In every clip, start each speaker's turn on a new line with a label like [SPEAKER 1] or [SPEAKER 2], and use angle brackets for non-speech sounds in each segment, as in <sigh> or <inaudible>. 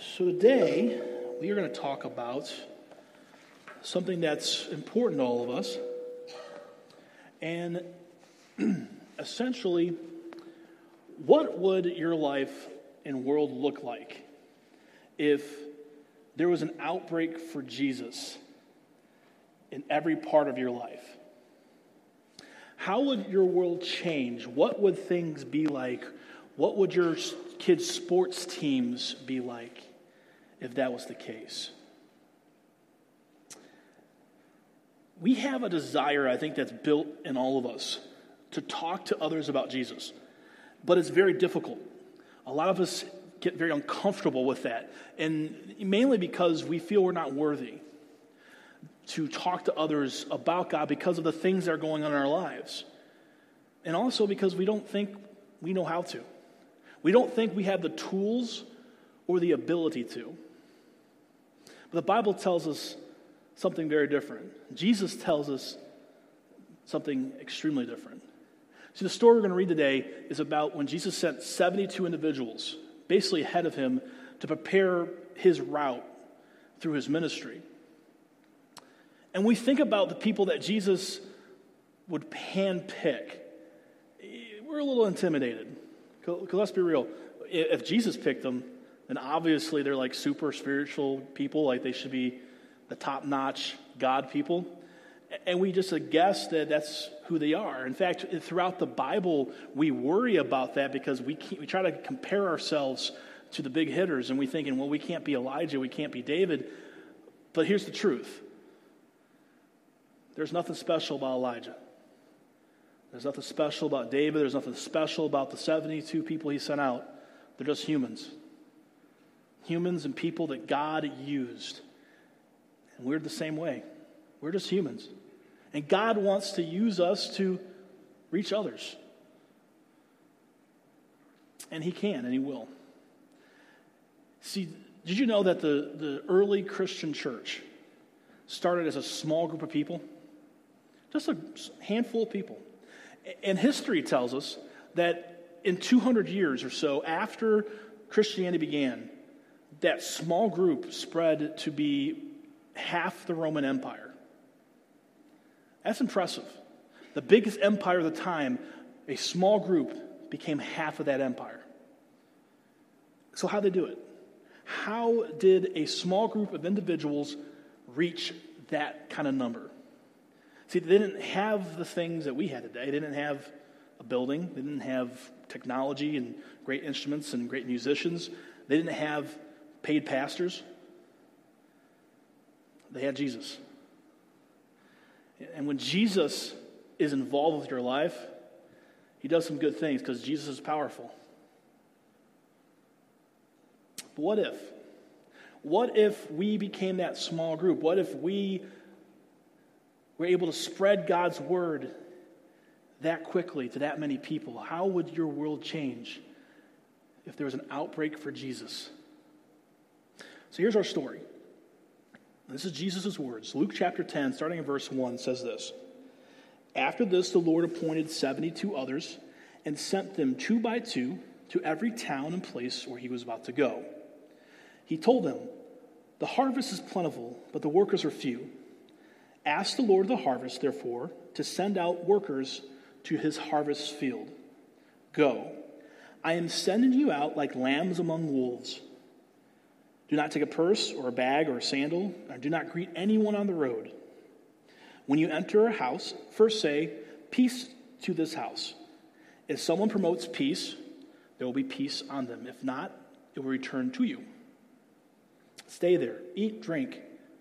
[SPEAKER 1] So, today we are going to talk about something that's important to all of us. And <clears throat> essentially, what would your life and world look like if there was an outbreak for Jesus in every part of your life? How would your world change? What would things be like? What would your kids' sports teams be like if that was the case? We have a desire, I think, that's built in all of us to talk to others about Jesus, but it's very difficult. A lot of us get very uncomfortable with that, and mainly because we feel we're not worthy to talk to others about God because of the things that are going on in our lives. And also because we don't think we know how to. We don't think we have the tools or the ability to. But the Bible tells us something very different. Jesus tells us something extremely different. See, the story we're going to read today is about when Jesus sent 72 individuals, basically ahead of him, to prepare his route through his ministry. And we think about the people that Jesus would handpick, we're a little intimidated. Because let's be real, if Jesus picked them, then obviously they're like super spiritual people, like they should be the top notch God people. And we just uh, guess that that's who they are. In fact, throughout the Bible, we worry about that because we, we try to compare ourselves to the big hitters, and we thinking, well, we can't be Elijah, we can't be David. But here's the truth there's nothing special about Elijah. There's nothing special about David. There's nothing special about the 72 people he sent out. They're just humans. Humans and people that God used. And we're the same way. We're just humans. And God wants to use us to reach others. And He can, and He will. See, did you know that the, the early Christian church started as a small group of people? Just a handful of people. And history tells us that in 200 years or so after Christianity began, that small group spread to be half the Roman Empire. That's impressive. The biggest empire of the time, a small group became half of that empire. So, how did they do it? How did a small group of individuals reach that kind of number? See, they didn't have the things that we had today. They didn't have a building, they didn't have technology and great instruments and great musicians, they didn't have paid pastors. They had Jesus. And when Jesus is involved with your life, he does some good things because Jesus is powerful. But what if? What if we became that small group? What if we were able to spread God's word that quickly to that many people, how would your world change if there was an outbreak for Jesus? So here's our story. This is Jesus' words. Luke chapter 10, starting in verse 1, says this After this, the Lord appointed 72 others and sent them two by two to every town and place where he was about to go. He told them, The harvest is plentiful, but the workers are few. Ask the Lord of the harvest, therefore, to send out workers to his harvest field. Go. I am sending you out like lambs among wolves. Do not take a purse or a bag or a sandal, and do not greet anyone on the road. When you enter a house, first say, Peace to this house. If someone promotes peace, there will be peace on them. If not, it will return to you. Stay there, eat, drink,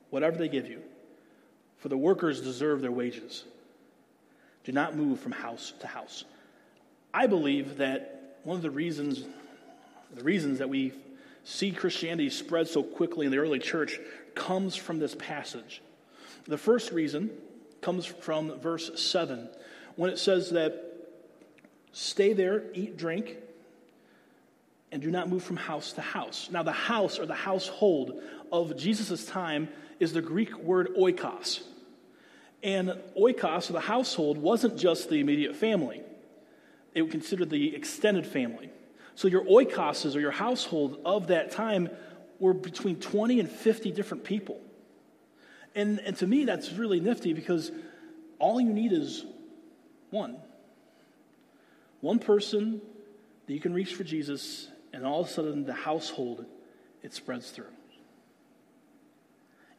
[SPEAKER 1] whatever they give you for the workers deserve their wages. Do not move from house to house. I believe that one of the reasons, the reasons that we see Christianity spread so quickly in the early church comes from this passage. The first reason comes from verse 7 when it says that stay there, eat, drink, and do not move from house to house. Now, the house or the household of Jesus' time is the Greek word oikos. And oikos, or the household, wasn't just the immediate family, it was considered the extended family. So your oikoses or your household of that time were between 20 and 50 different people. And, and to me, that's really nifty because all you need is one. One person that you can reach for Jesus, and all of a sudden the household, it spreads through.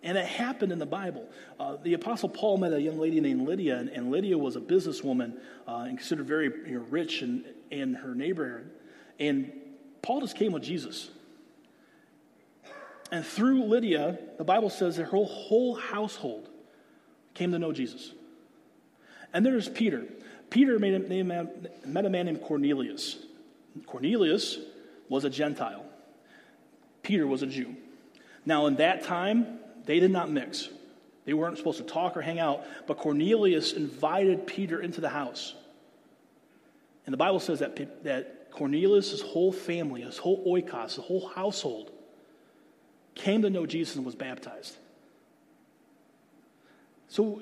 [SPEAKER 1] And it happened in the Bible. Uh, the Apostle Paul met a young lady named Lydia, and, and Lydia was a businesswoman uh, and considered very you know, rich in, in her neighborhood. And Paul just came with Jesus. And through Lydia, the Bible says that her whole, whole household came to know Jesus. And there's Peter. Peter met a, met a man named Cornelius. Cornelius was a Gentile, Peter was a Jew. Now, in that time, they did not mix. They weren't supposed to talk or hang out, but Cornelius invited Peter into the house. And the Bible says that, that Cornelius' whole family, his whole oikos, the whole household, came to know Jesus and was baptized. So,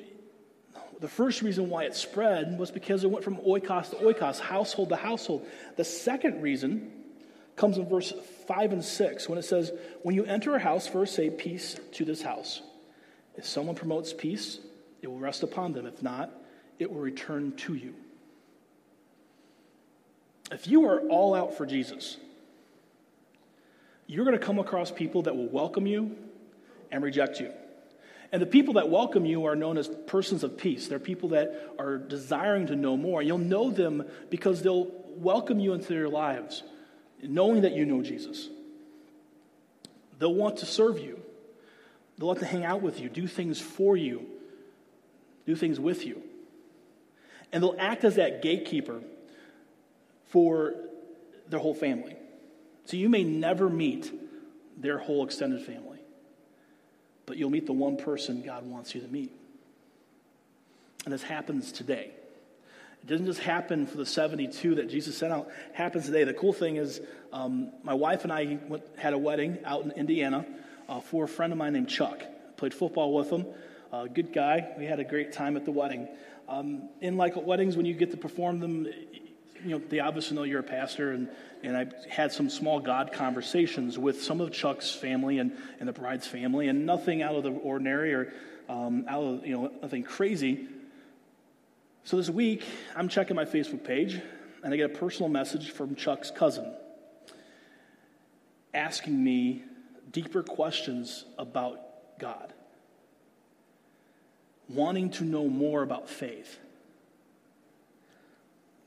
[SPEAKER 1] the first reason why it spread was because it went from oikos to oikos, household to household. The second reason comes in verse 5 and 6 when it says, When you enter a house, first say, Peace to this house. If someone promotes peace, it will rest upon them. If not, it will return to you. If you are all out for Jesus, you're going to come across people that will welcome you and reject you. And the people that welcome you are known as persons of peace. They're people that are desiring to know more. You'll know them because they'll welcome you into their lives knowing that you know Jesus. They'll want to serve you, they'll want to hang out with you, do things for you, do things with you. And they'll act as that gatekeeper for their whole family. So you may never meet their whole extended family, but you'll meet the one person God wants you to meet. And this happens today. It doesn't just happen for the 72 that Jesus sent out, it happens today. The cool thing is, um, my wife and I went, had a wedding out in Indiana uh, for a friend of mine named Chuck. Played football with him. Uh, good guy. We had a great time at the wedding. Um, in like weddings, when you get to perform them, you know, they obviously know you're a pastor, and, and I had some small God conversations with some of Chuck's family and, and the bride's family, and nothing out of the ordinary or um, out of, you know, nothing crazy. So this week, I'm checking my Facebook page, and I get a personal message from Chuck's cousin asking me deeper questions about God, wanting to know more about faith.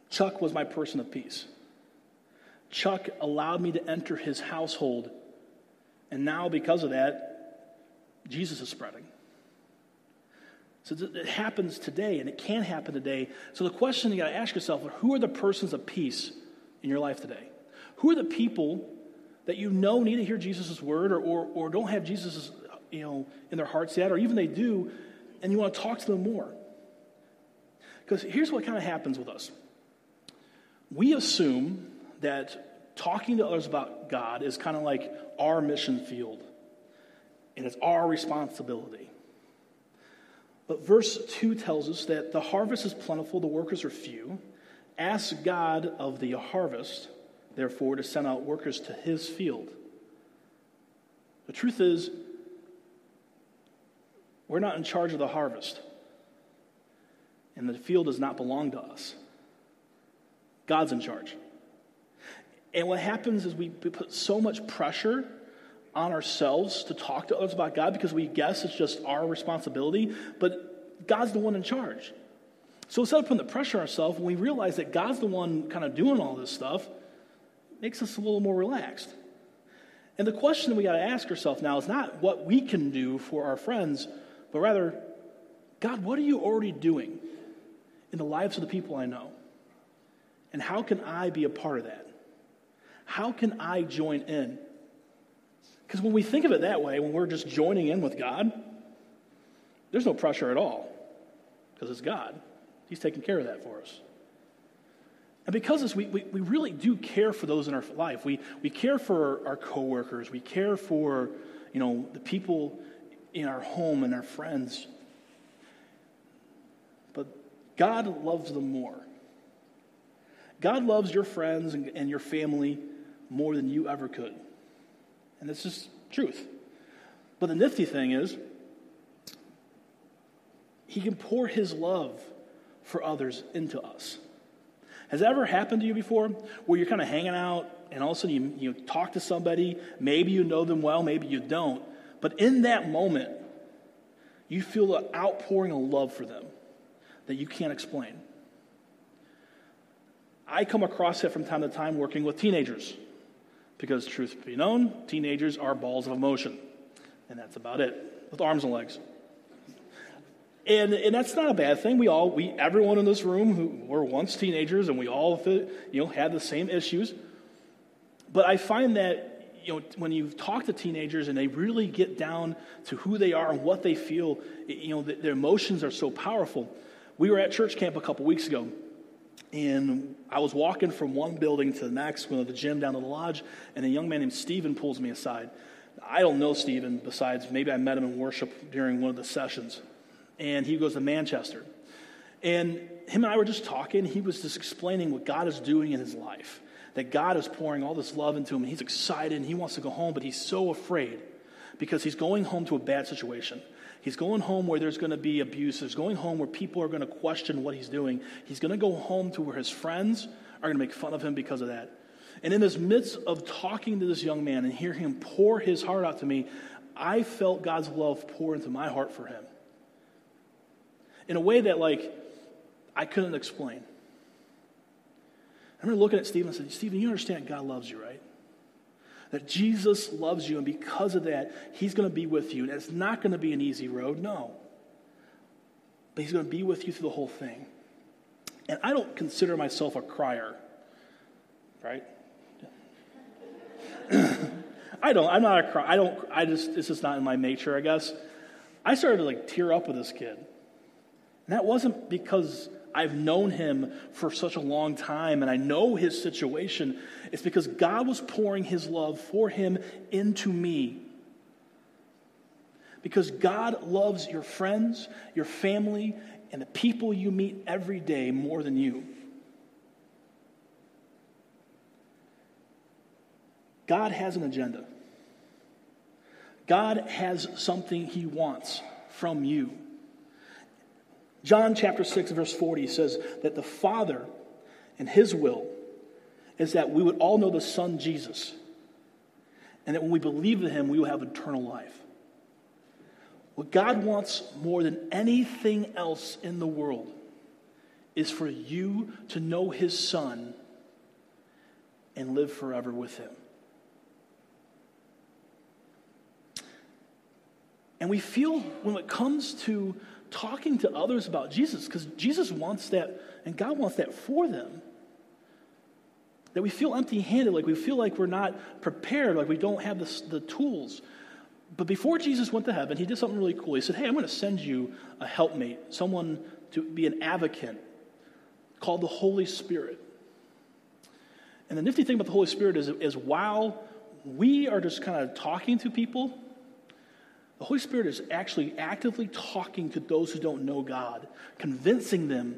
[SPEAKER 1] Chuck was my person of peace. Chuck allowed me to enter his household, and now, because of that, Jesus is spreading. So it happens today, and it can happen today. So the question you got to ask yourself who are the persons of peace in your life today? Who are the people that you know need to hear Jesus' word or, or, or don't have Jesus' you know, in their hearts yet, or even they do, and you want to talk to them more? Because here's what kind of happens with us we assume that talking to others about God is kind of like our mission field, and it's our responsibility. But verse 2 tells us that the harvest is plentiful, the workers are few. Ask God of the harvest, therefore, to send out workers to his field. The truth is, we're not in charge of the harvest, and the field does not belong to us. God's in charge. And what happens is we put so much pressure on ourselves to talk to others about God because we guess it's just our responsibility, but God's the one in charge. So instead of putting the pressure on ourselves, when we realize that God's the one kind of doing all this stuff, makes us a little more relaxed. And the question we got to ask ourselves now is not what we can do for our friends, but rather, God, what are you already doing in the lives of the people I know? And how can I be a part of that? How can I join in? Because when we think of it that way, when we're just joining in with God, there's no pressure at all because it's God. He's taking care of that for us. And because this, we, we, we, really do care for those in our life. We, we care for our coworkers. We care for, you know, the people in our home and our friends. But God loves them more. God loves your friends and, and your family more than you ever could. And it's just truth. But the nifty thing is, he can pour his love for others into us. Has that ever happened to you before where you're kind of hanging out and all of a sudden you, you talk to somebody, maybe you know them well, maybe you don't, but in that moment, you feel an outpouring of love for them that you can't explain. I come across it from time to time working with teenagers because, truth be known, teenagers are balls of emotion, and that's about it, with arms and legs. And, and that's not a bad thing. We all, we, everyone in this room who were once teenagers, and we all, you know, had the same issues. But I find that, you know, when you talk to teenagers and they really get down to who they are and what they feel, you know, their emotions are so powerful. We were at church camp a couple weeks ago, and I was walking from one building to the next, one of the gym down to the lodge, and a young man named Stephen pulls me aside. I don't know Stephen, besides maybe I met him in worship during one of the sessions. And he goes to Manchester. And him and I were just talking. He was just explaining what God is doing in his life. That God is pouring all this love into him, and he's excited, and he wants to go home, but he's so afraid because he's going home to a bad situation. He's going home where there's going to be abuse. He's going home where people are going to question what he's doing. He's going to go home to where his friends are going to make fun of him because of that. And in this midst of talking to this young man and hearing him pour his heart out to me, I felt God's love pour into my heart for him in a way that, like, I couldn't explain. I remember looking at Stephen and said, Stephen, you understand God loves you, right? That Jesus loves you, and because of that, He's going to be with you. And it's not going to be an easy road, no. But He's going to be with you through the whole thing. And I don't consider myself a crier, right? <laughs> I don't. I'm not a cry. I don't. I just. It's just not in my nature, I guess. I started to like tear up with this kid, and that wasn't because I've known him for such a long time and I know his situation, it's because God was pouring his love for him into me. Because God loves your friends, your family, and the people you meet every day more than you. God has an agenda. God has something he wants from you. John chapter 6, verse 40 says that the Father and His will is that we would all know the Son Jesus, and that when we believe in Him, we will have eternal life. What God wants more than anything else in the world is for you to know His Son and live forever with Him. And we feel when it comes to talking to others about Jesus because Jesus wants that, and God wants that for them. That we feel empty handed, like we feel like we're not prepared, like we don't have the, the tools. But before Jesus went to heaven, he did something really cool. He said, Hey, I'm going to send you a helpmate, someone to be an advocate called the Holy Spirit. And the nifty thing about the Holy Spirit is, is while we are just kind of talking to people, the Holy Spirit is actually actively talking to those who don't know God, convincing them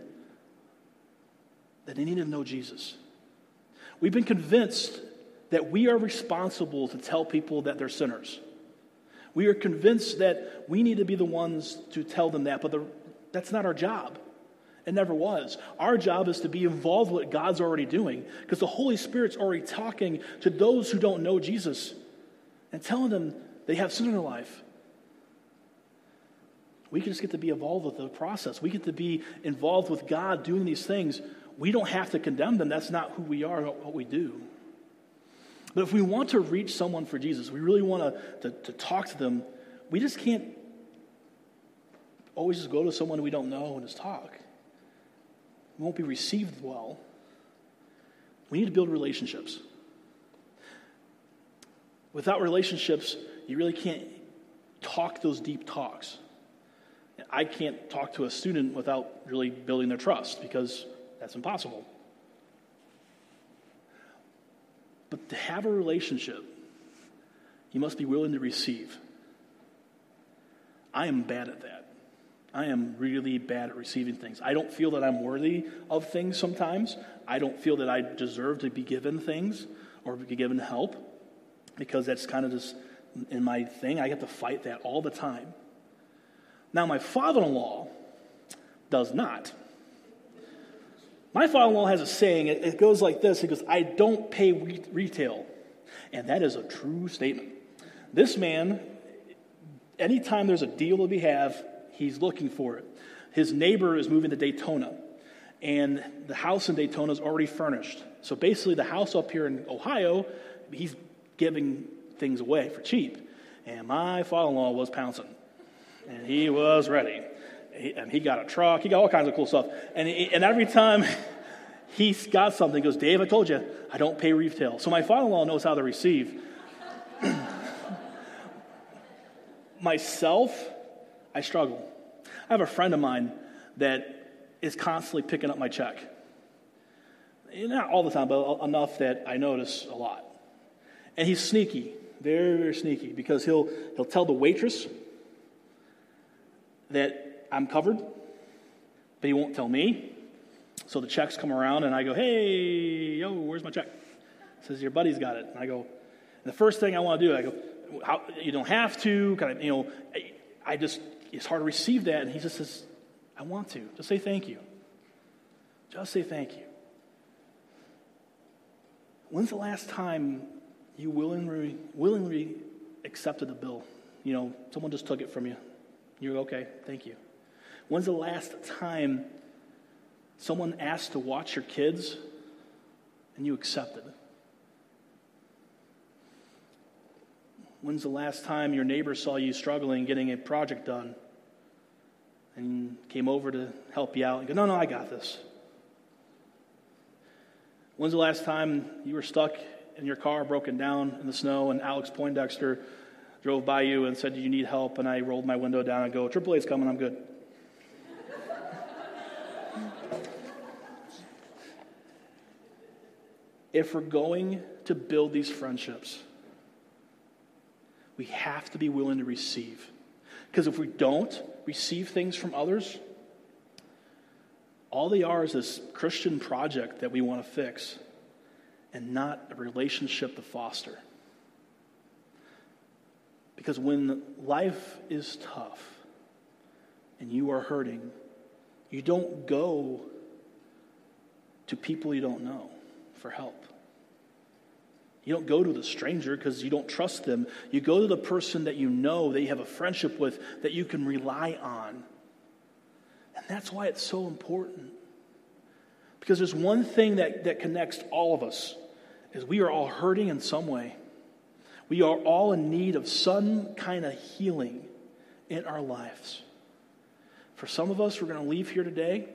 [SPEAKER 1] that they need to know Jesus. We've been convinced that we are responsible to tell people that they're sinners. We are convinced that we need to be the ones to tell them that, but the, that's not our job. It never was. Our job is to be involved with what God's already doing because the Holy Spirit's already talking to those who don't know Jesus and telling them they have sin in their life we can just get to be involved with the process. We get to be involved with God doing these things. We don't have to condemn them. That's not who we are, what we do. But if we want to reach someone for Jesus, we really want to, to, to talk to them, we just can't always just go to someone we don't know and just talk. We won't be received well. We need to build relationships. Without relationships, you really can't talk those deep talks. I can't talk to a student without really building their trust because that's impossible. But to have a relationship, you must be willing to receive. I am bad at that. I am really bad at receiving things. I don't feel that I'm worthy of things sometimes. I don't feel that I deserve to be given things or be given help because that's kind of just in my thing. I get to fight that all the time. Now, my father in law does not. My father in law has a saying, it, goes like this He goes, I don't pay re- retail. And that is a true statement. This man, anytime there's a deal to be have, he's looking for it. His neighbor is moving to Daytona, and the house in Daytona is already furnished. So basically, the house up here in Ohio, he's giving things away for cheap. And my father in law was pouncing, and he was ready. He, and he got a truck, he got all kinds of cool stuff. And, he, and every time he got something, he goes, Dave, I told you, I don't pay retail. So my father in law knows how to receive. <clears throat> Myself, I struggle. I have a friend of mine that is constantly picking up my check. Not all the time, but enough that I notice a lot. And he's sneaky, very, very sneaky, because he'll, he'll tell the waitress that I'm covered, but he won't tell me. So the checks come around, and I go, hey, yo, where's my check? He says, your buddy's got it. And I go, the first thing I want to do, I go, how, you don't have to, kind of, you know, I, I just, it's hard to receive that. And he just says, I want to. Just say thank you. Just say thank you. When's the last time you willingly, willingly accepted a bill? You know, someone just took it from you. You're okay, thank you. When's the last time someone asked to watch your kids and you accepted? When's the last time your neighbor saw you struggling getting a project done and came over to help you out and go, No, no, I got this? When's the last time you were stuck in your car, broken down in the snow, and Alex Poindexter drove by you and said, Do you need help? And I rolled my window down and go, AAA's coming, I'm good. if we're going to build these friendships, we have to be willing to receive. Because if we don't receive things from others, all they are is this Christian project that we want to fix and not a relationship to foster. Because when life is tough and you are hurting, you don't go to people you don't know for help. You don't go to the stranger because you don't trust them. You go to the person that you know, that you have a friendship with, that you can rely on. And that's why it's so important. Because there's one thing that, that connects all of us is we are all hurting in some way. We are all in need of some kind of healing in our lives. For some of us, we're going to leave here today,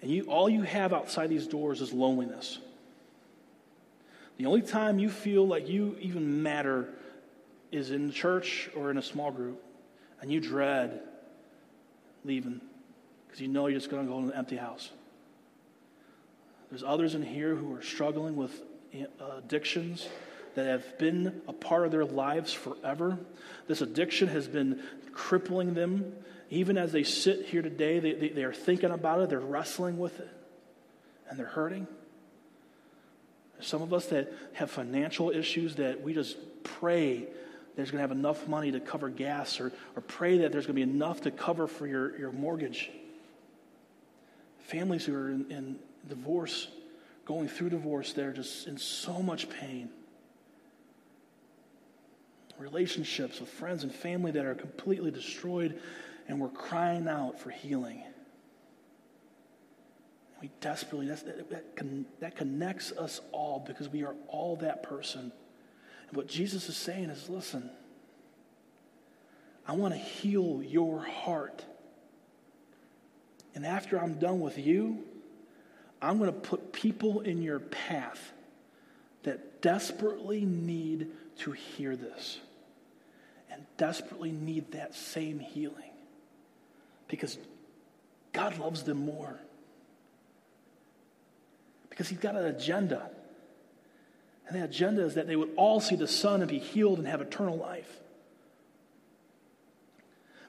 [SPEAKER 1] and you, all you have outside these doors is loneliness. The only time you feel like you even matter is in church or in a small group, and you dread leaving because you know you're just going to go in an empty house. There's others in here who are struggling with uh, addictions that have been a part of their lives forever. This addiction has been crippling them. Even as they sit here today, they, they, they are thinking about it, they're wrestling with it, and they're hurting. Some of us that have financial issues that we just pray there's going to have enough money to cover gas or, or pray that there's going to be enough to cover for your, your mortgage. Families who are in, in divorce, going through divorce, they're just in so much pain. Relationships with friends and family that are completely destroyed, and we're crying out for healing. We desperately, that, that, that connects us all because we are all that person. And what Jesus is saying is listen, I want to heal your heart. And after I'm done with you, I'm going to put people in your path that desperately need to hear this and desperately need that same healing because God loves them more because he's got an agenda. And the agenda is that they would all see the Son and be healed and have eternal life.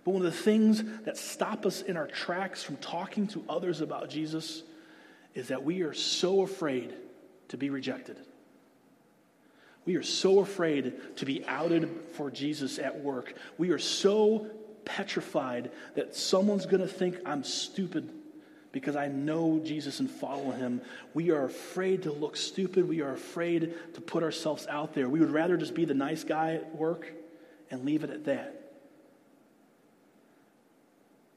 [SPEAKER 1] But one of the things that stop us in our tracks from talking to others about Jesus is that we are so afraid to be rejected. We are so afraid to be outed for Jesus at work. We are so petrified that someone's going to think I'm stupid because I know Jesus and follow him. We are afraid to look stupid. We are afraid to put ourselves out there. We would rather just be the nice guy at work and leave it at that.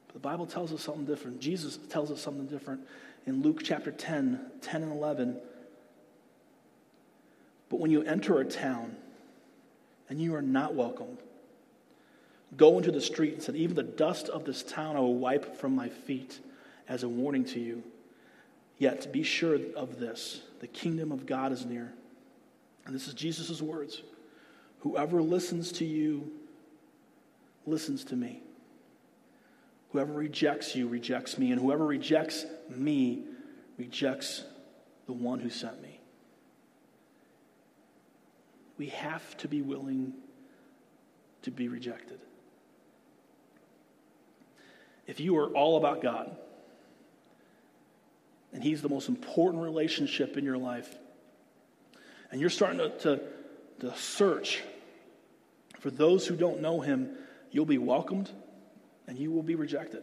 [SPEAKER 1] But the Bible tells us something different. Jesus tells us something different in Luke chapter 10, 10 and 11. But when you enter a town and you are not welcomed, go into the street and said, Even the dust of this town I will wipe from my feet as a warning to you. Yet be sure of this the kingdom of God is near. And this is Jesus' words Whoever listens to you listens to me. Whoever rejects you rejects me, and whoever rejects me rejects the one who sent me. We have to be willing to be rejected. If you are all about God, and He's the most important relationship in your life, and you're starting to, to, to search for those who don't know Him, you'll be welcomed and you will be rejected.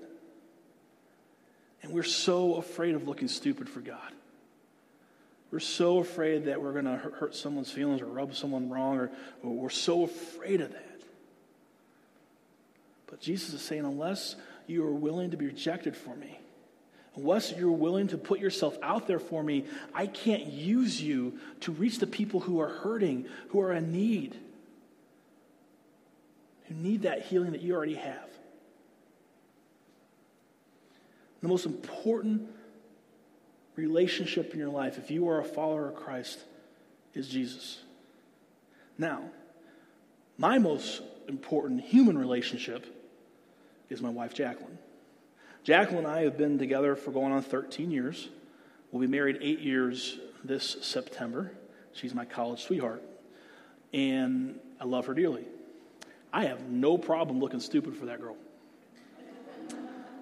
[SPEAKER 1] And we're so afraid of looking stupid for God. We're so afraid that we're going to hurt someone's feelings or rub someone wrong, or, or we're so afraid of that. But Jesus is saying, unless you are willing to be rejected for me, unless you're willing to put yourself out there for me, I can't use you to reach the people who are hurting, who are in need, who need that healing that you already have. The most important relationship in your life, if you are a follower of Christ, is Jesus. Now, my most important human relationship is my wife, Jacqueline. Jacqueline and I have been together for going on 13 years. We'll be married eight years this September. She's my college sweetheart. And I love her dearly. I have no problem looking stupid for that girl.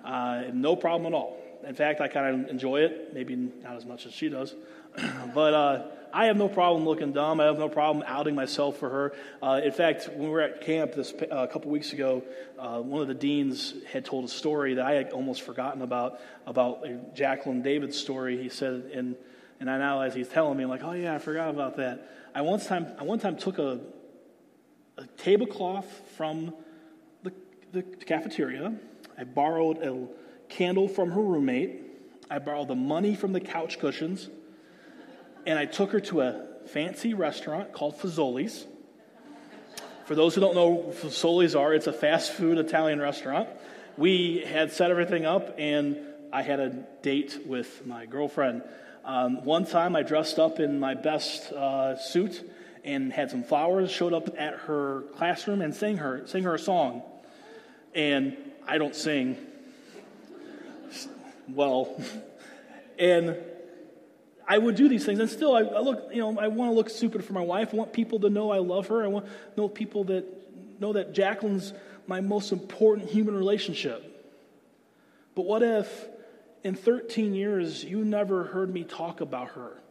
[SPEAKER 1] Uh, no problem at all. In fact, I kind of enjoy it, maybe not as much as she does. <clears throat> but uh, I have no problem looking dumb. I have no problem outing myself for her. Uh, in fact, when we were at camp this uh, a couple weeks ago, uh, one of the deans had told a story that I had almost forgotten about about Jacqueline David's story. He said, and and I now as he's telling me, I'm like, oh yeah, I forgot about that. I once time I one time took a a tablecloth from the, the cafeteria I borrowed a candle from her roommate. I borrowed the money from the couch cushions. And I took her to a fancy restaurant called Fazoli's. For those who don't know what Fazoli's are, it's a fast food Italian restaurant. We had set everything up, and I had a date with my girlfriend. Um, one time I dressed up in my best uh, suit and had some flowers, showed up at her classroom and sang her, sang her a song. And I don't sing well. And I would do these things. And still, I, I look, you know, I want to look stupid for my wife. I want people to know I love her. I want know people that know that Jacqueline's my most important human relationship. But what if in 13 years you never heard me talk about her?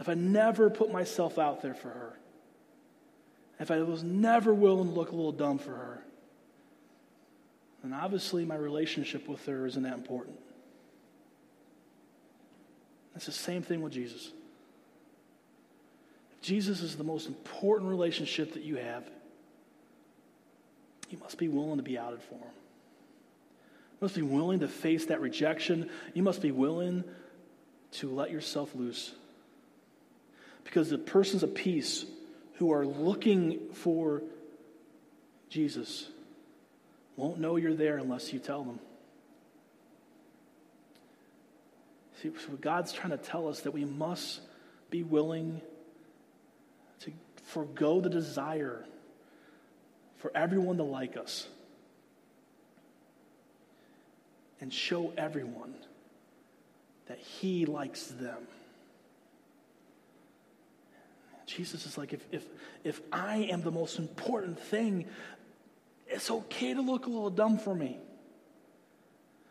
[SPEAKER 1] If I never put myself out there for her? If I was never willing to look a little dumb for her? Then obviously my relationship with her isn't that important. It's the same thing with Jesus. If Jesus is the most important relationship that you have. You must be willing to be outed for him. You must be willing to face that rejection. You must be willing to let yourself loose. Because the persons of peace who are looking for Jesus won't know you're there unless you tell them. See, so God's trying to tell us that we must be willing to forego the desire for everyone to like us and show everyone that He likes them. Jesus is like, if, if, if I am the most important thing, it's okay to look a little dumb for me.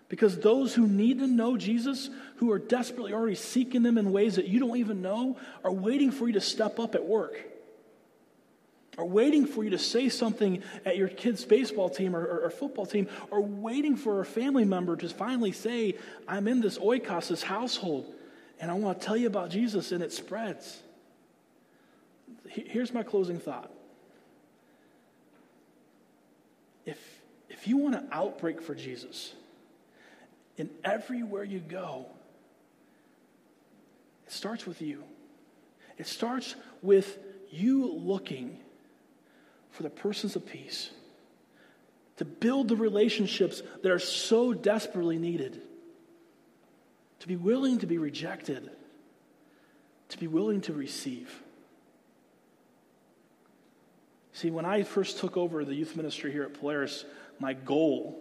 [SPEAKER 1] Because those who need to know Jesus, who are desperately already seeking them in ways that you don't even know, are waiting for you to step up at work. Are waiting for you to say something at your kid's baseball team or, or, or football team, or waiting for a family member to finally say, I'm in this oikos, this household, and I want to tell you about Jesus, and it spreads. Here's my closing thought. If, if you want to outbreak for Jesus, and everywhere you go, it starts with you. It starts with you looking for the persons of peace, to build the relationships that are so desperately needed, to be willing to be rejected, to be willing to receive. See, when I first took over the youth ministry here at Polaris, my goal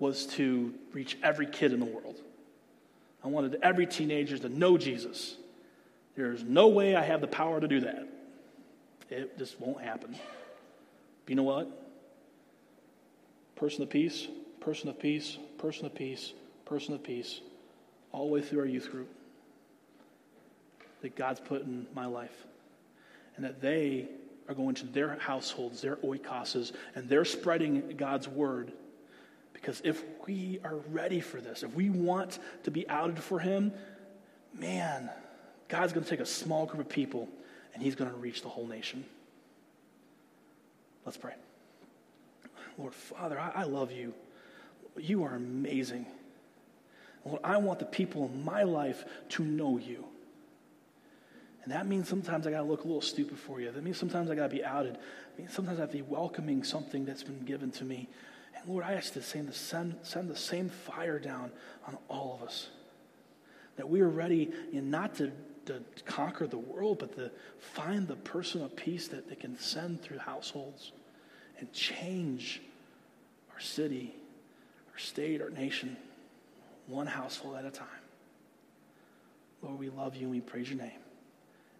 [SPEAKER 1] was to reach every kid in the world. I wanted every teenager to know Jesus. There's no way I have the power to do that. It just won't happen. But you know what? Person of peace, person of peace, person of peace, person of peace, all the way through our youth group that God's put in my life. And that they are going to their households, their oikoses, and they're spreading God's word. Because if we are ready for this, if we want to be outed for Him, man, God's going to take a small group of people and he's going to reach the whole nation. Let's pray. Lord, Father, I, I love you. You are amazing. Lord, I want the people in my life to know you. And that means sometimes I got to look a little stupid for you. That means sometimes I got to be outed. It means sometimes I have to be welcoming something that's been given to me. And Lord, I ask to send, send, the same fire down on all of us. That we are ready know, not to to conquer the world, but to find the person of peace that they can send through households and change our city, our state, our nation, one household at a time. Lord, we love you and we praise your name.